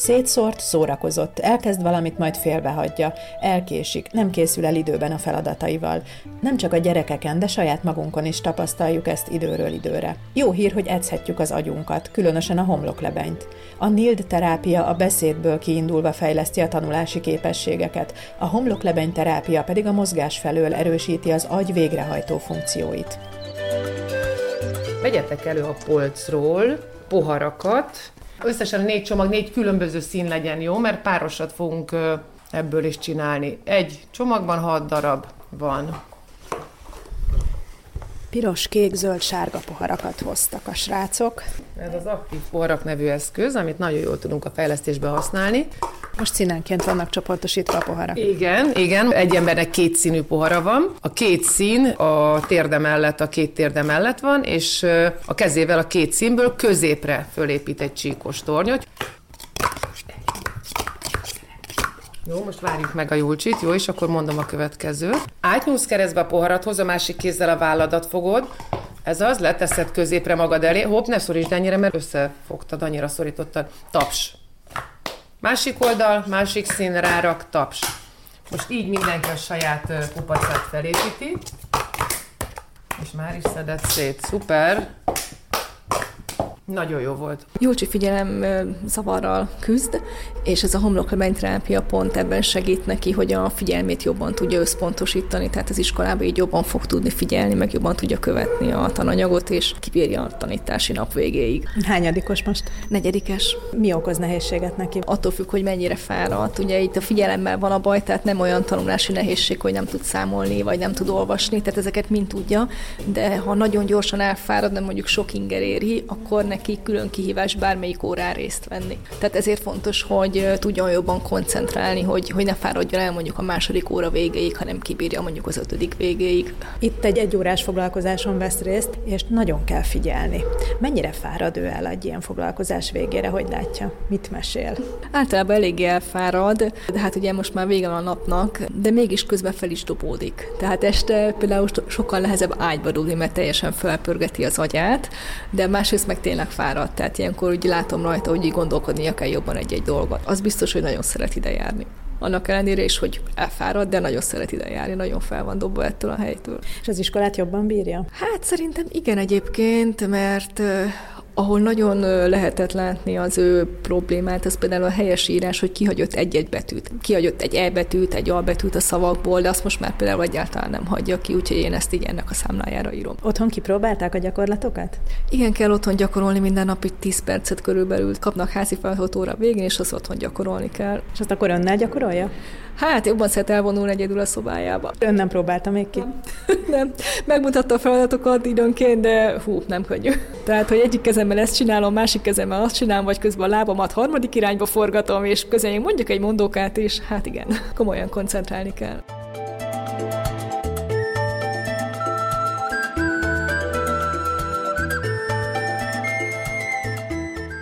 Szétszórt, szórakozott, elkezd valamit, majd félbehagyja, elkésik, nem készül el időben a feladataival. Nem csak a gyerekeken, de saját magunkon is tapasztaljuk ezt időről időre. Jó hír, hogy edzhetjük az agyunkat, különösen a homloklebenyt. A NILD terápia a beszédből kiindulva fejleszti a tanulási képességeket, a homloklebeny terápia pedig a mozgás felől erősíti az agy végrehajtó funkcióit. Vegyetek elő a polcról poharakat, Összesen négy csomag, négy különböző szín legyen jó, mert párosat fogunk ebből is csinálni. Egy csomagban hat darab van. Piros, kék, zöld, sárga poharakat hoztak a srácok. Ez az aktív poharak nevű eszköz, amit nagyon jól tudunk a fejlesztésbe használni. Most színenként vannak csoportosítva a poharak. Igen, igen. Egy embernek két színű pohara van. A két szín a térde mellett, a két térde mellett van, és a kezével a két színből középre fölépít egy csíkos tornyot. Jó, most várjuk meg a Julcsit, jó, és akkor mondom a következőt. Átnyúlsz keresztbe a poharathoz, a másik kézzel a válladat fogod, ez az, leteszed középre magad elé, hopp, ne szorítsd ennyire, mert összefogtad, annyira szorítottad. Taps. Másik oldal, másik szín, rárak, taps. Most így mindenki a saját kupacát felépíti. És már is szedett szét. Szuper. Nagyon jó volt. Júlcsi figyelem zavarral küzd, és ez a homlokleményterápia pont ebben segít neki, hogy a figyelmét jobban tudja összpontosítani, tehát az iskolában így jobban fog tudni figyelni, meg jobban tudja követni a tananyagot, és kibírja a tanítási nap végéig. Hányadikos most? Negyedikes. Mi okoz nehézséget neki? Attól függ, hogy mennyire fáradt. Ugye itt a figyelemmel van a baj, tehát nem olyan tanulási nehézség, hogy nem tud számolni, vagy nem tud olvasni, tehát ezeket mind tudja, de ha nagyon gyorsan elfárad, nem mondjuk sok inger éri, akkor neki neki külön kihívás bármelyik órán részt venni. Tehát ezért fontos, hogy tudjon jobban koncentrálni, hogy, hogy ne fáradjon el mondjuk a második óra végéig, hanem kibírja mondjuk az ötödik végéig. Itt egy egyórás foglalkozáson vesz részt, és nagyon kell figyelni. Mennyire fárad ő el egy ilyen foglalkozás végére, hogy látja? Mit mesél? Általában eléggé elfárad, de hát ugye most már vége a napnak, de mégis közben fel is dobódik. Tehát este például sokkal nehezebb ágyba dugni, mert teljesen felpörgeti az agyát, de másrészt meg tényleg elfáradt, tehát ilyenkor úgy látom rajta, hogy így gondolkodnia kell jobban egy-egy dolgot. Az biztos, hogy nagyon szeret ide járni. Annak ellenére is, hogy elfárad, de nagyon szeret ide járni, nagyon fel van dobva ettől a helytől. És az iskolát jobban bírja? Hát szerintem igen egyébként, mert ahol nagyon lehetett látni az ő problémát, az például a helyes írás, hogy kihagyott egy-egy betűt. Kihagyott egy E betűt, egy A betűt a szavakból, de azt most már például egyáltalán nem hagyja ki, úgyhogy én ezt így ennek a számlájára írom. Otthon kipróbálták a gyakorlatokat? Igen, kell otthon gyakorolni minden nap, itt 10 percet körülbelül kapnak házi feladatot végén, és az otthon gyakorolni kell. És azt akkor önnel gyakorolja? Hát jobban szeret elvonulni egyedül a szobájába. Ön nem próbálta még ki? Nem. nem. Megmutatta a feladatokat időnként, de hú, nem könnyű. Tehát, hogy egyik kezemmel ezt csinálom, másik kezemmel azt csinálom, vagy közben a lábamat harmadik irányba forgatom, és közben mondjuk egy mondókát is, hát igen, komolyan koncentrálni kell.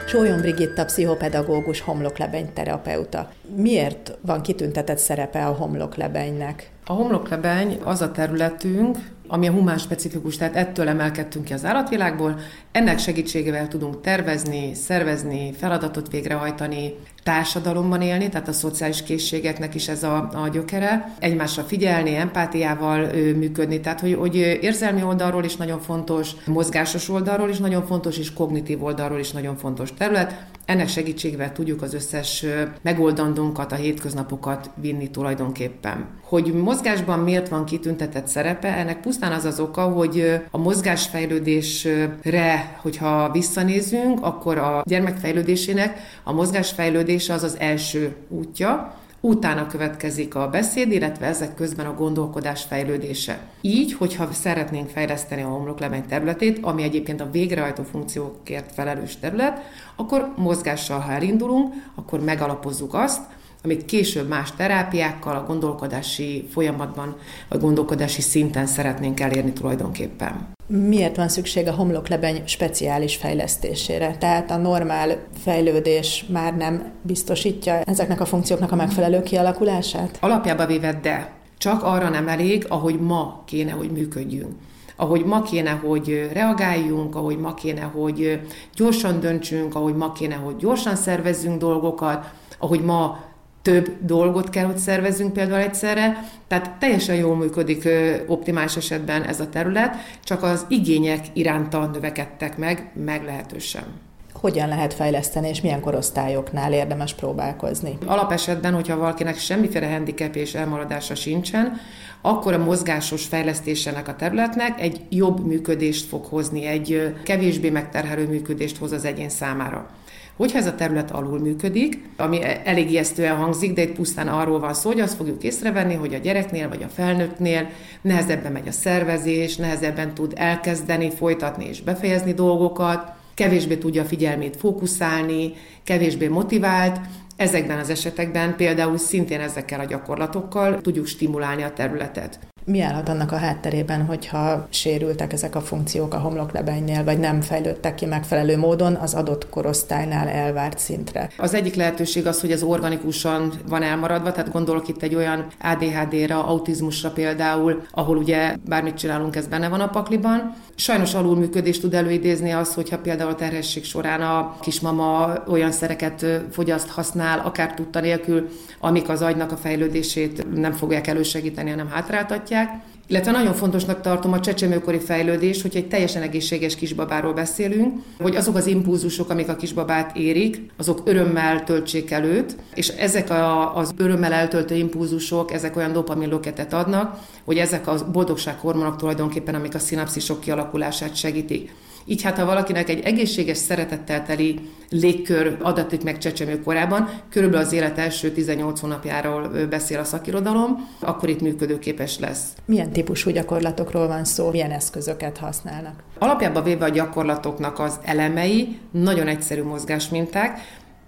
Sólyom Brigitta, pszichopedagógus, homloklebeny terapeuta. Miért van kitüntetett szerepe a homloklebenynek? A homloklebeny az a területünk, ami a humán specifikus, tehát ettől emelkedtünk ki az állatvilágból. Ennek segítségével tudunk tervezni, szervezni, feladatot végrehajtani, társadalomban élni, tehát a szociális készségeknek is ez a, a gyökere, egymásra figyelni, empátiával ö, működni, tehát hogy, hogy érzelmi oldalról is nagyon fontos, mozgásos oldalról is nagyon fontos, és kognitív oldalról is nagyon fontos terület. Ennek segítségével tudjuk az összes megoldandónkat, a hétköznapokat vinni tulajdonképpen. Hogy mozgásban miért van kitüntetett szerepe, ennek pusztán az az oka, hogy a mozgásfejlődésre, hogyha visszanézünk, akkor a gyermek fejlődésének a mozgásfejlődése az az első útja, utána következik a beszéd, illetve ezek közben a gondolkodás fejlődése. Így, hogyha szeretnénk fejleszteni a homloklemény területét, ami egyébként a végrehajtó funkciókért felelős terület, akkor mozgással, ha elindulunk, akkor megalapozzuk azt, amit később más terápiákkal a gondolkodási folyamatban, vagy gondolkodási szinten szeretnénk elérni tulajdonképpen. Miért van szükség a homloklebeny speciális fejlesztésére? Tehát a normál fejlődés már nem biztosítja ezeknek a funkcióknak a megfelelő kialakulását? Alapjába véve de. Csak arra nem elég, ahogy ma kéne, hogy működjünk ahogy ma kéne, hogy reagáljunk, ahogy ma kéne, hogy gyorsan döntsünk, ahogy ma kéne, hogy gyorsan szervezzünk dolgokat, ahogy ma több dolgot kell, hogy szervezzünk például egyszerre, tehát teljesen jól működik optimális esetben ez a terület, csak az igények iránta növekedtek meg meglehetősen hogyan lehet fejleszteni, és milyen korosztályoknál érdemes próbálkozni? Alapesetben, hogyha valakinek semmiféle handicap és elmaradása sincsen, akkor a mozgásos fejlesztésének a területnek egy jobb működést fog hozni, egy kevésbé megterhelő működést hoz az egyén számára. Hogyha ez a terület alul működik, ami elég ijesztően hangzik, de itt pusztán arról van szó, hogy azt fogjuk észrevenni, hogy a gyereknél vagy a felnőttnél nehezebben megy a szervezés, nehezebben tud elkezdeni, folytatni és befejezni dolgokat, kevésbé tudja a figyelmét fókuszálni, kevésbé motivált, Ezekben az esetekben például szintén ezekkel a gyakorlatokkal tudjuk stimulálni a területet. Mi állhat annak a hátterében, hogyha sérültek ezek a funkciók a homloklebeinél, vagy nem fejlődtek ki megfelelő módon az adott korosztálynál elvárt szintre? Az egyik lehetőség az, hogy ez organikusan van elmaradva, tehát gondolok itt egy olyan ADHD-ra, autizmusra például, ahol ugye bármit csinálunk, ez benne van a pakliban. Sajnos alulműködést tud előidézni az, hogyha például a terhesség során a kismama olyan szereket fogyaszt, használ, akár tudta nélkül, amik az agynak a fejlődését nem fogják elősegíteni, hanem hátráltatják tartják. Illetve nagyon fontosnak tartom a csecsemőkori fejlődés, hogy egy teljesen egészséges kisbabáról beszélünk, hogy azok az impulzusok, amik a kisbabát érik, azok örömmel töltsék előtt, és ezek a, az örömmel eltöltő impulzusok, ezek olyan dopaminloketet adnak, hogy ezek a boldogsághormonok tulajdonképpen, amik a szinapszisok kialakulását segítik. Így hát, ha valakinek egy egészséges, szeretettel teli légkör adatik meg csecsemő korában, körülbelül az élet első 18 hónapjáról beszél a szakirodalom, akkor itt működőképes lesz. Milyen típusú gyakorlatokról van szó, milyen eszközöket használnak? Alapjában véve a gyakorlatoknak az elemei nagyon egyszerű mozgásminták,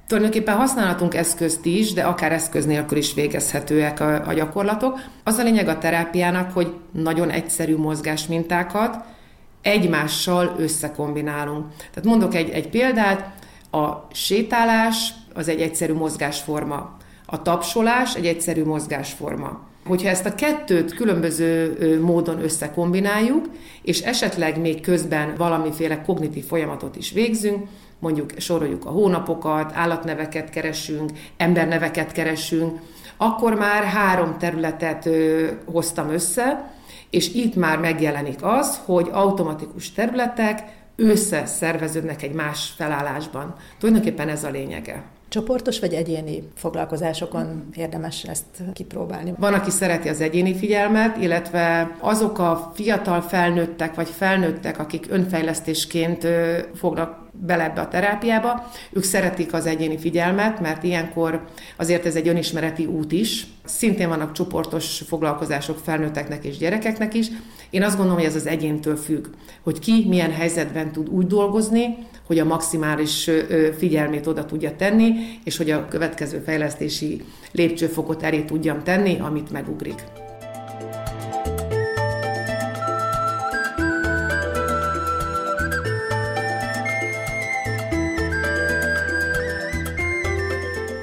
Tulajdonképpen használhatunk eszközt is, de akár eszköz nélkül is végezhetőek a, a gyakorlatok. Az a lényeg a terápiának, hogy nagyon egyszerű mozgásmintákat, egymással összekombinálunk. Tehát mondok egy, egy példát, a sétálás az egy egyszerű mozgásforma, a tapsolás egy egyszerű mozgásforma. Hogyha ezt a kettőt különböző módon összekombináljuk, és esetleg még közben valamiféle kognitív folyamatot is végzünk, mondjuk soroljuk a hónapokat, állatneveket keresünk, emberneveket keresünk, akkor már három területet hoztam össze, és itt már megjelenik az, hogy automatikus területek összeszerveződnek egy más felállásban. Tulajdonképpen ez a lényege. Csoportos vagy egyéni foglalkozásokon érdemes ezt kipróbálni? Van, aki szereti az egyéni figyelmet, illetve azok a fiatal felnőttek vagy felnőttek, akik önfejlesztésként fognak bele ebbe a terápiába, ők szeretik az egyéni figyelmet, mert ilyenkor azért ez egy önismereti út is. Szintén vannak csoportos foglalkozások felnőtteknek és gyerekeknek is. Én azt gondolom, hogy ez az egyéntől függ, hogy ki milyen helyzetben tud úgy dolgozni, hogy a maximális figyelmét oda tudja tenni, és hogy a következő fejlesztési lépcsőfokot elé tudjam tenni, amit megugrik.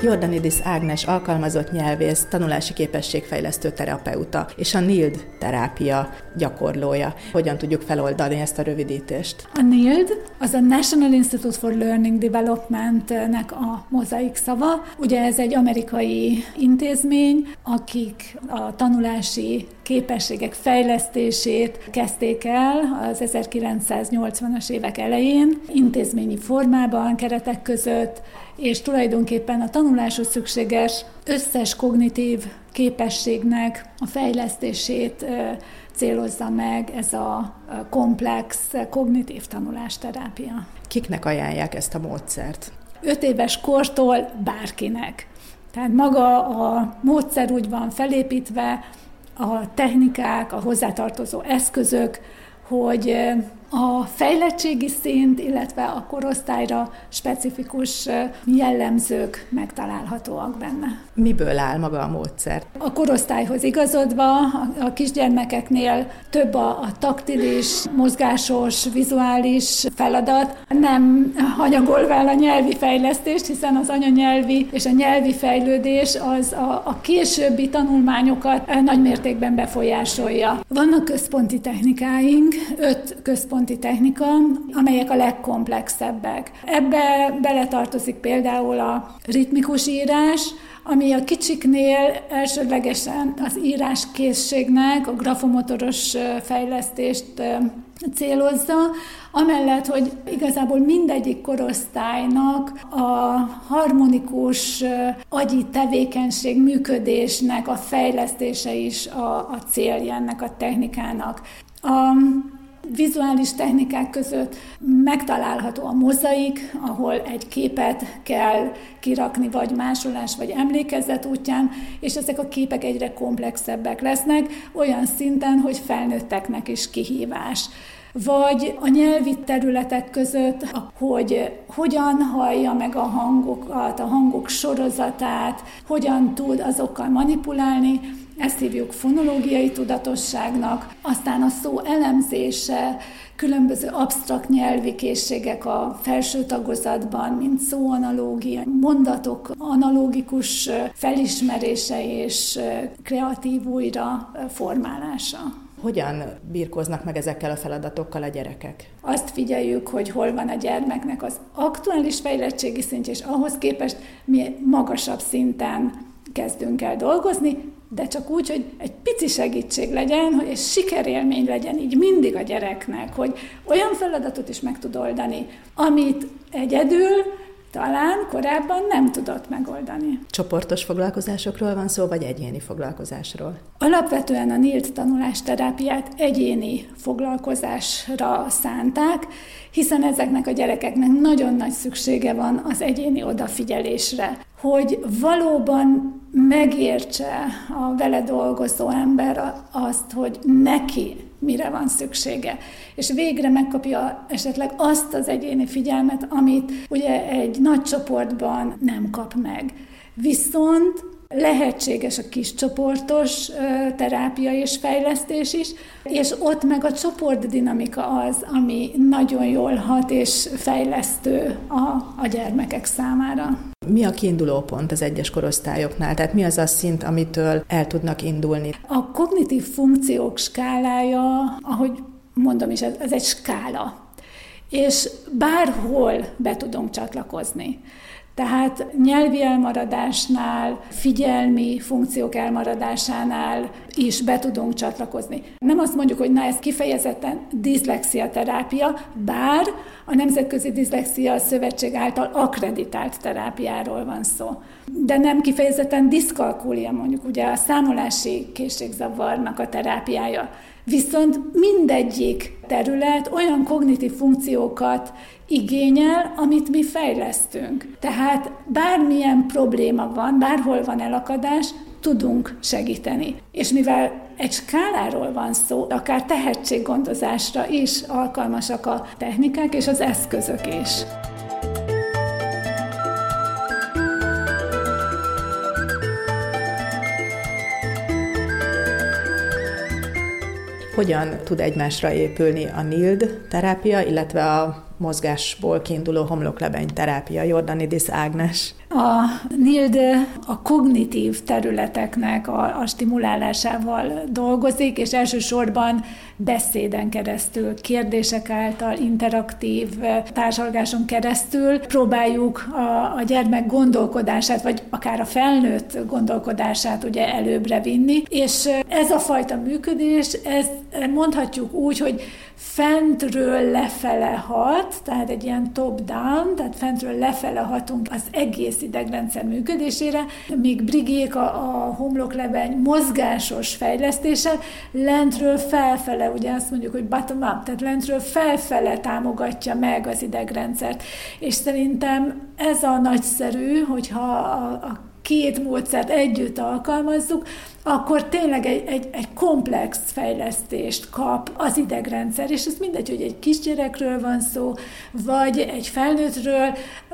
Jordanidis Ágnes alkalmazott nyelvész, tanulási képességfejlesztő terapeuta és a NILD terápia gyakorlója. Hogyan tudjuk feloldani ezt a rövidítést? A NILD az a National Institute for Learning Development-nek a mozaik szava. Ugye ez egy amerikai intézmény, akik a tanulási képességek fejlesztését kezdték el az 1980-as évek elején, intézményi formában, keretek között, és tulajdonképpen a tanuláshoz szükséges összes kognitív képességnek a fejlesztését célozza meg ez a komplex kognitív tanulásterápia. Kiknek ajánlják ezt a módszert? Öt éves kortól bárkinek. Tehát maga a módszer úgy van felépítve, a technikák, a hozzátartozó eszközök, hogy a fejlettségi szint, illetve a korosztályra specifikus jellemzők megtalálhatóak benne. Miből áll maga a módszer? A korosztályhoz igazodva a kisgyermekeknél több a, a taktilis, mozgásos, vizuális feladat, nem hanyagolva el a nyelvi fejlesztést, hiszen az anyanyelvi és a nyelvi fejlődés az a, a későbbi tanulmányokat nagy mértékben befolyásolja. Vannak központi technikáink, öt központi központi technika, amelyek a legkomplexebbek. Ebbe beletartozik például a ritmikus írás, ami a kicsiknél elsődlegesen az íráskészségnek, a grafomotoros fejlesztést célozza, amellett, hogy igazából mindegyik korosztálynak a harmonikus agyi tevékenység működésnek a fejlesztése is a, a célja ennek a technikának. A vizuális technikák között megtalálható a mozaik, ahol egy képet kell kirakni, vagy másolás, vagy emlékezet útján, és ezek a képek egyre komplexebbek lesznek, olyan szinten, hogy felnőtteknek is kihívás. Vagy a nyelvi területek között, hogy hogyan hallja meg a hangokat, a hangok sorozatát, hogyan tud azokkal manipulálni, ezt hívjuk fonológiai tudatosságnak, aztán a szó elemzése, különböző absztrakt nyelvi készségek a felső tagozatban, mint szóanalógia, mondatok analógikus felismerése és kreatív újra formálása. Hogyan birkóznak meg ezekkel a feladatokkal a gyerekek? Azt figyeljük, hogy hol van a gyermeknek az aktuális fejlettségi szintje, és ahhoz képest mi magasabb szinten kezdünk el dolgozni, de csak úgy, hogy egy pici segítség legyen, hogy egy sikerélmény legyen így mindig a gyereknek, hogy olyan feladatot is meg tud oldani, amit egyedül talán korábban nem tudott megoldani. Csoportos foglalkozásokról van szó, vagy egyéni foglalkozásról? Alapvetően a NILT tanulásterápiát egyéni foglalkozásra szánták, hiszen ezeknek a gyerekeknek nagyon nagy szüksége van az egyéni odafigyelésre, hogy valóban megértse a vele dolgozó ember azt, hogy neki mire van szüksége. És végre megkapja esetleg azt az egyéni figyelmet, amit ugye egy nagy csoportban nem kap meg. Viszont lehetséges a kis csoportos terápia és fejlesztés is, és ott meg a csoportdinamika az, ami nagyon jól hat és fejlesztő a, a gyermekek számára. Mi a kiinduló pont az egyes korosztályoknál? Tehát mi az a szint, amitől el tudnak indulni? A kognitív funkciók skálája, ahogy mondom is, ez, egy skála. És bárhol be tudunk csatlakozni. Tehát nyelvi elmaradásnál, figyelmi funkciók elmaradásánál is be tudunk csatlakozni. Nem azt mondjuk, hogy na ez kifejezetten diszlexia terápia, bár a Nemzetközi Diszlexia Szövetség által akreditált terápiáról van szó. De nem kifejezetten diszkalkúlia mondjuk, ugye a számolási készségzavarnak a terápiája. Viszont mindegyik terület olyan kognitív funkciókat igényel, amit mi fejlesztünk. Tehát bármilyen probléma van, bárhol van elakadás, tudunk segíteni. És mivel egy skáláról van szó, akár tehetséggondozásra is alkalmasak a technikák és az eszközök is. Hogyan tud egymásra épülni a NILD terápia, illetve a mozgásból kiinduló homloklebeny terápia, Jordanidis Ágnes. A NILD a kognitív területeknek a, a stimulálásával dolgozik, és elsősorban beszéden keresztül, kérdések által, interaktív társalgáson keresztül próbáljuk a, a gyermek gondolkodását, vagy akár a felnőtt gondolkodását ugye előbbre vinni, és ez a fajta működés, ez mondhatjuk úgy, hogy fentről lefele hat, tehát egy ilyen top-down, tehát fentről lefele hatunk az egész idegrendszer működésére, míg brigék a, a homloklebeny mozgásos fejlesztése lentről felfele, ugye azt mondjuk, hogy bottom-up, tehát lentről felfele támogatja meg az idegrendszert. És szerintem ez a nagyszerű, hogyha a, a két módszert együtt alkalmazzuk, akkor tényleg egy, egy, egy komplex fejlesztést kap az idegrendszer, és ez mindegy, hogy egy kisgyerekről van szó, vagy egy felnőttről,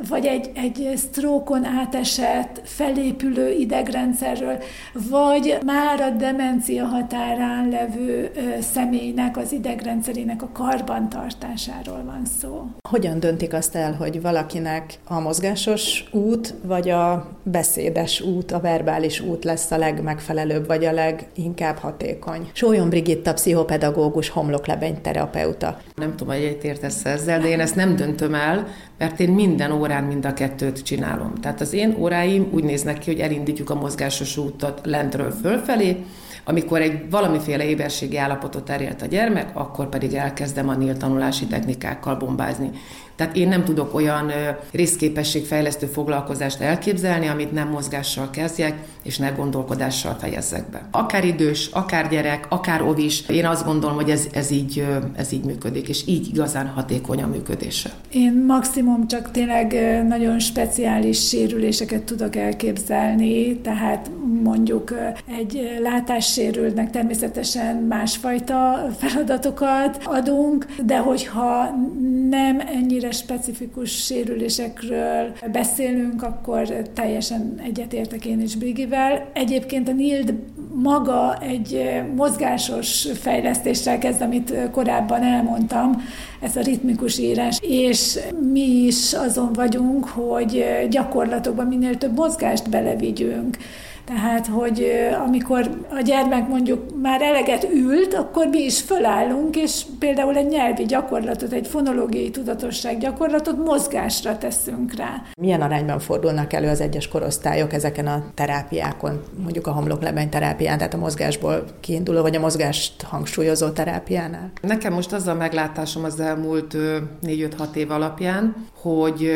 vagy egy, egy sztrókon átesett, felépülő idegrendszerről, vagy már a demencia határán levő személynek, az idegrendszerének a karbantartásáról van szó. Hogyan döntik azt el, hogy valakinek a mozgásos út, vagy a beszédes út, a verbális út lesz a legmegfelelőbb vagy a leginkább hatékony. Sólyom Brigitta, pszichopedagógus, homloklebeny terapeuta. Nem tudom, hogy értesz ezzel, de én ezt nem döntöm el, mert én minden órán mind a kettőt csinálom. Tehát az én óráim úgy néznek ki, hogy elindítjuk a mozgásos útot lentről fölfelé, amikor egy valamiféle éberségi állapotot elért a gyermek, akkor pedig elkezdem a NIL tanulási technikákkal bombázni. Tehát én nem tudok olyan részképességfejlesztő foglalkozást elképzelni, amit nem mozgással kezdjek, és ne gondolkodással fejezzek be. Akár idős, akár gyerek, akár ovis, én azt gondolom, hogy ez, ez, így, ez így működik, és így igazán hatékony a működése. Én maximum csak tényleg nagyon speciális sérüléseket tudok elképzelni, tehát mondjuk egy látássérültnek természetesen másfajta feladatokat adunk, de hogyha nem ennyire specifikus sérülésekről beszélünk, akkor teljesen egyetértek én is Brigivel. Egyébként a NILD maga egy mozgásos fejlesztéssel kezd, amit korábban elmondtam, ez a ritmikus írás, és mi is azon vagyunk, hogy gyakorlatokban minél több mozgást belevigyünk. Tehát, hogy amikor a gyermek mondjuk már eleget ült, akkor mi is fölállunk, és például egy nyelvi gyakorlatot, egy fonológiai tudatosság gyakorlatot mozgásra teszünk rá. Milyen arányban fordulnak elő az egyes korosztályok ezeken a terápiákon, mondjuk a homloklebeny terápián, tehát a mozgásból kiinduló, vagy a mozgást hangsúlyozó terápiánál? Nekem most az a meglátásom az elmúlt 4-5-6 év alapján, hogy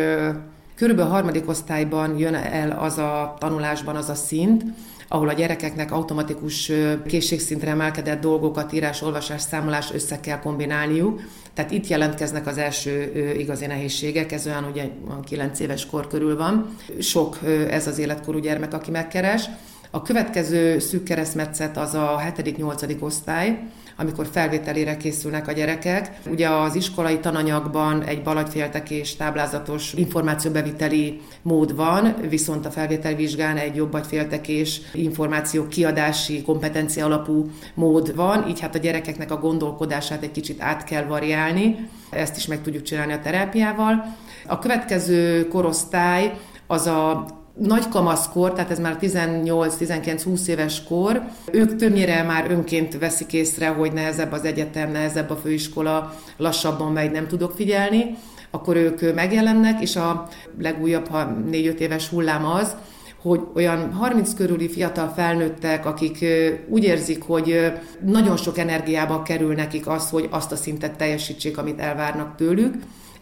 Körülbelül a harmadik osztályban jön el az a tanulásban az a szint, ahol a gyerekeknek automatikus készségszintre emelkedett dolgokat, írás, olvasás, számolás össze kell kombinálniuk. Tehát itt jelentkeznek az első igazi nehézségek, ez olyan ugye 9 éves kor körül van. Sok ez az életkorú gyermek, aki megkeres. A következő szűk keresztmetszet az a 7.-8. osztály, amikor felvételére készülnek a gyerekek. Ugye az iskolai tananyagban egy balagyféltekés táblázatos információbeviteli mód van, viszont a felvételvizsgán egy jobb féltekés információ kiadási kompetencia alapú mód van, így hát a gyerekeknek a gondolkodását egy kicsit át kell variálni. Ezt is meg tudjuk csinálni a terápiával. A következő korosztály az a nagy kamaszkor, tehát ez már 18-19-20 éves kor, ők többnyire már önként veszik észre, hogy nehezebb az egyetem, nehezebb a főiskola, lassabban megy, nem tudok figyelni, akkor ők megjelennek, és a legújabb 4-5 éves hullám az, hogy olyan 30 körüli fiatal felnőttek, akik úgy érzik, hogy nagyon sok energiába kerül nekik az, hogy azt a szintet teljesítsék, amit elvárnak tőlük,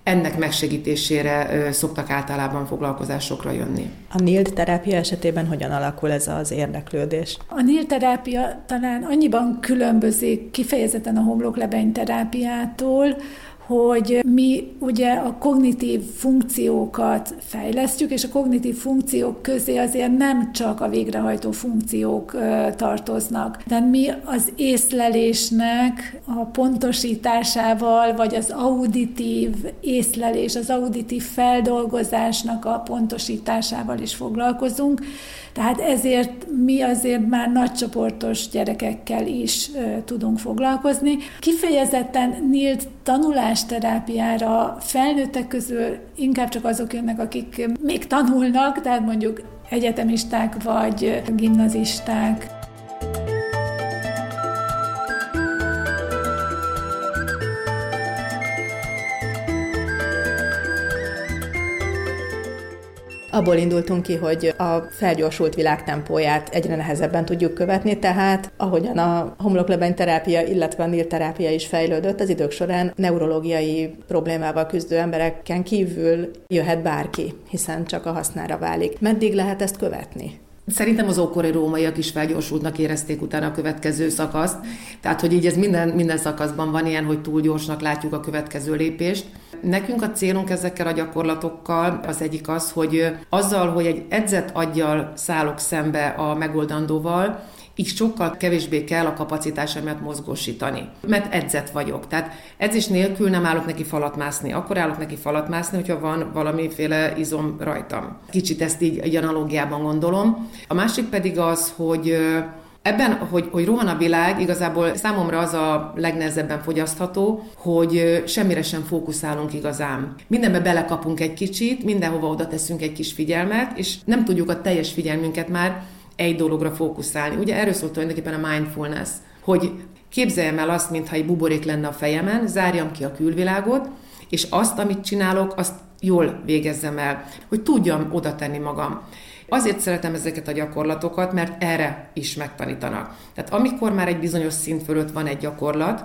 ennek megsegítésére szoktak általában foglalkozásokra jönni. A NILD terápia esetében hogyan alakul ez az érdeklődés? A NILD terápia talán annyiban különbözik kifejezetten a homloklebeny terápiától, hogy mi ugye a kognitív funkciókat fejlesztjük, és a kognitív funkciók közé azért nem csak a végrehajtó funkciók tartoznak, de mi az észlelésnek a pontosításával, vagy az auditív észlelés, az auditív feldolgozásnak a pontosításával is foglalkozunk, tehát ezért mi azért már nagycsoportos gyerekekkel is tudunk foglalkozni. Kifejezetten nyílt tanulásterápiára felnőttek közül inkább csak azok jönnek, akik még tanulnak, tehát mondjuk egyetemisták vagy gimnazisták. Abból indultunk ki, hogy a felgyorsult világ tempóját egyre nehezebben tudjuk követni, tehát ahogyan a homloklebeny terápia, illetve a NIR terápia is fejlődött, az idők során neurológiai problémával küzdő embereken kívül jöhet bárki, hiszen csak a hasznára válik. Meddig lehet ezt követni? Szerintem az ókori rómaiak is felgyorsultnak érezték utána a következő szakaszt. Tehát, hogy így ez minden, minden szakaszban van ilyen, hogy túl gyorsnak látjuk a következő lépést. Nekünk a célunk ezekkel a gyakorlatokkal az egyik az, hogy azzal, hogy egy edzett aggyal szállok szembe a megoldandóval, így sokkal kevésbé kell a kapacitásomat mozgósítani. Mert edzett vagyok. Tehát edzés nélkül nem állok neki falat mászni. Akkor állok neki falat mászni, hogyha van valamiféle izom rajtam. Kicsit ezt így egy analógiában gondolom. A másik pedig az, hogy Ebben, hogy, hogy rohan a világ, igazából számomra az a legnehezebben fogyasztható, hogy semmire sem fókuszálunk igazán. Mindenbe belekapunk egy kicsit, mindenhova oda teszünk egy kis figyelmet, és nem tudjuk a teljes figyelmünket már egy dologra fókuszálni. Ugye erről szólt tulajdonképpen a mindfulness, hogy képzeljem el azt, mintha egy buborék lenne a fejemen, zárjam ki a külvilágot, és azt, amit csinálok, azt jól végezzem el, hogy tudjam oda tenni magam. Azért szeretem ezeket a gyakorlatokat, mert erre is megtanítanak. Tehát amikor már egy bizonyos szint fölött van egy gyakorlat,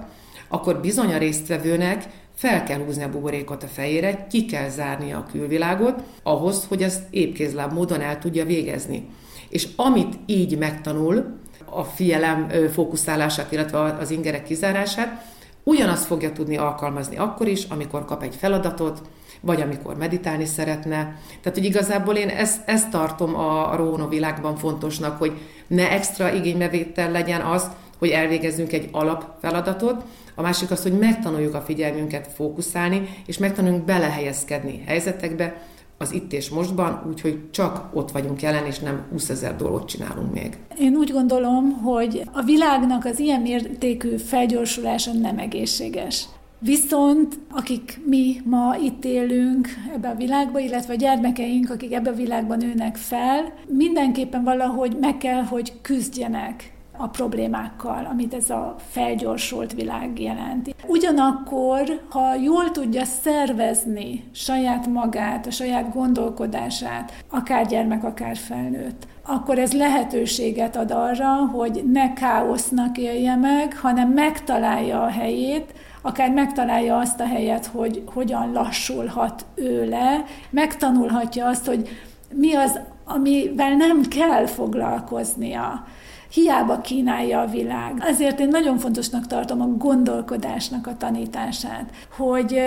akkor bizony a résztvevőnek fel kell húzni a buborékot a fejére, ki kell zárnia a külvilágot, ahhoz, hogy ezt épkézláb módon el tudja végezni. És amit így megtanul, a figyelem fókuszálását, illetve az ingerek kizárását, ugyanazt fogja tudni alkalmazni akkor is, amikor kap egy feladatot, vagy amikor meditálni szeretne. Tehát, hogy igazából én ezt, ezt tartom a, a világban fontosnak, hogy ne extra igénybevétel legyen az, hogy elvégezzünk egy alapfeladatot, a másik az, hogy megtanuljuk a figyelmünket fókuszálni, és megtanuljunk belehelyezkedni helyzetekbe, az itt és mostban, úgyhogy csak ott vagyunk jelen, és nem 20 ezer dolgot csinálunk még. Én úgy gondolom, hogy a világnak az ilyen mértékű felgyorsulása nem egészséges. Viszont akik mi ma itt élünk ebbe a világba, illetve a gyermekeink, akik ebbe a világban nőnek fel, mindenképpen valahogy meg kell, hogy küzdjenek a problémákkal, amit ez a felgyorsult világ jelenti. Ugyanakkor, ha jól tudja szervezni saját magát, a saját gondolkodását, akár gyermek, akár felnőtt, akkor ez lehetőséget ad arra, hogy ne káosznak élje meg, hanem megtalálja a helyét, akár megtalálja azt a helyet, hogy hogyan lassulhat ő le, megtanulhatja azt, hogy mi az, amivel nem kell foglalkoznia. Hiába kínálja a világ. Ezért én nagyon fontosnak tartom a gondolkodásnak a tanítását, hogy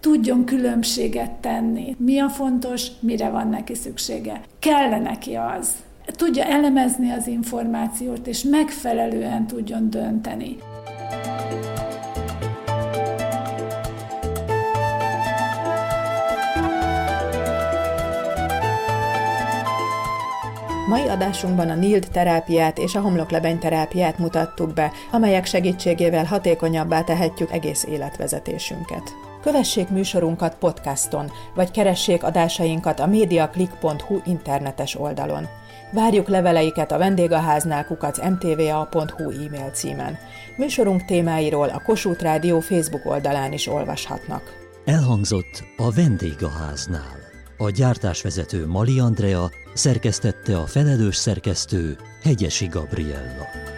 tudjon különbséget tenni. Mi a fontos, mire van neki szüksége. Kell neki az. Tudja elemezni az információt, és megfelelően tudjon dönteni. Mai adásunkban a NILD terápiát és a homloklebeny terápiát mutattuk be, amelyek segítségével hatékonyabbá tehetjük egész életvezetésünket. Kövessék műsorunkat podcaston, vagy keressék adásainkat a mediaclick.hu internetes oldalon. Várjuk leveleiket a vendégháznál kukac mtva.hu e-mail címen. Műsorunk témáiról a Kossuth Rádió Facebook oldalán is olvashatnak. Elhangzott a vendégháznál. A gyártásvezető Mali Andrea szerkesztette a felelős szerkesztő Hegyesi Gabriella.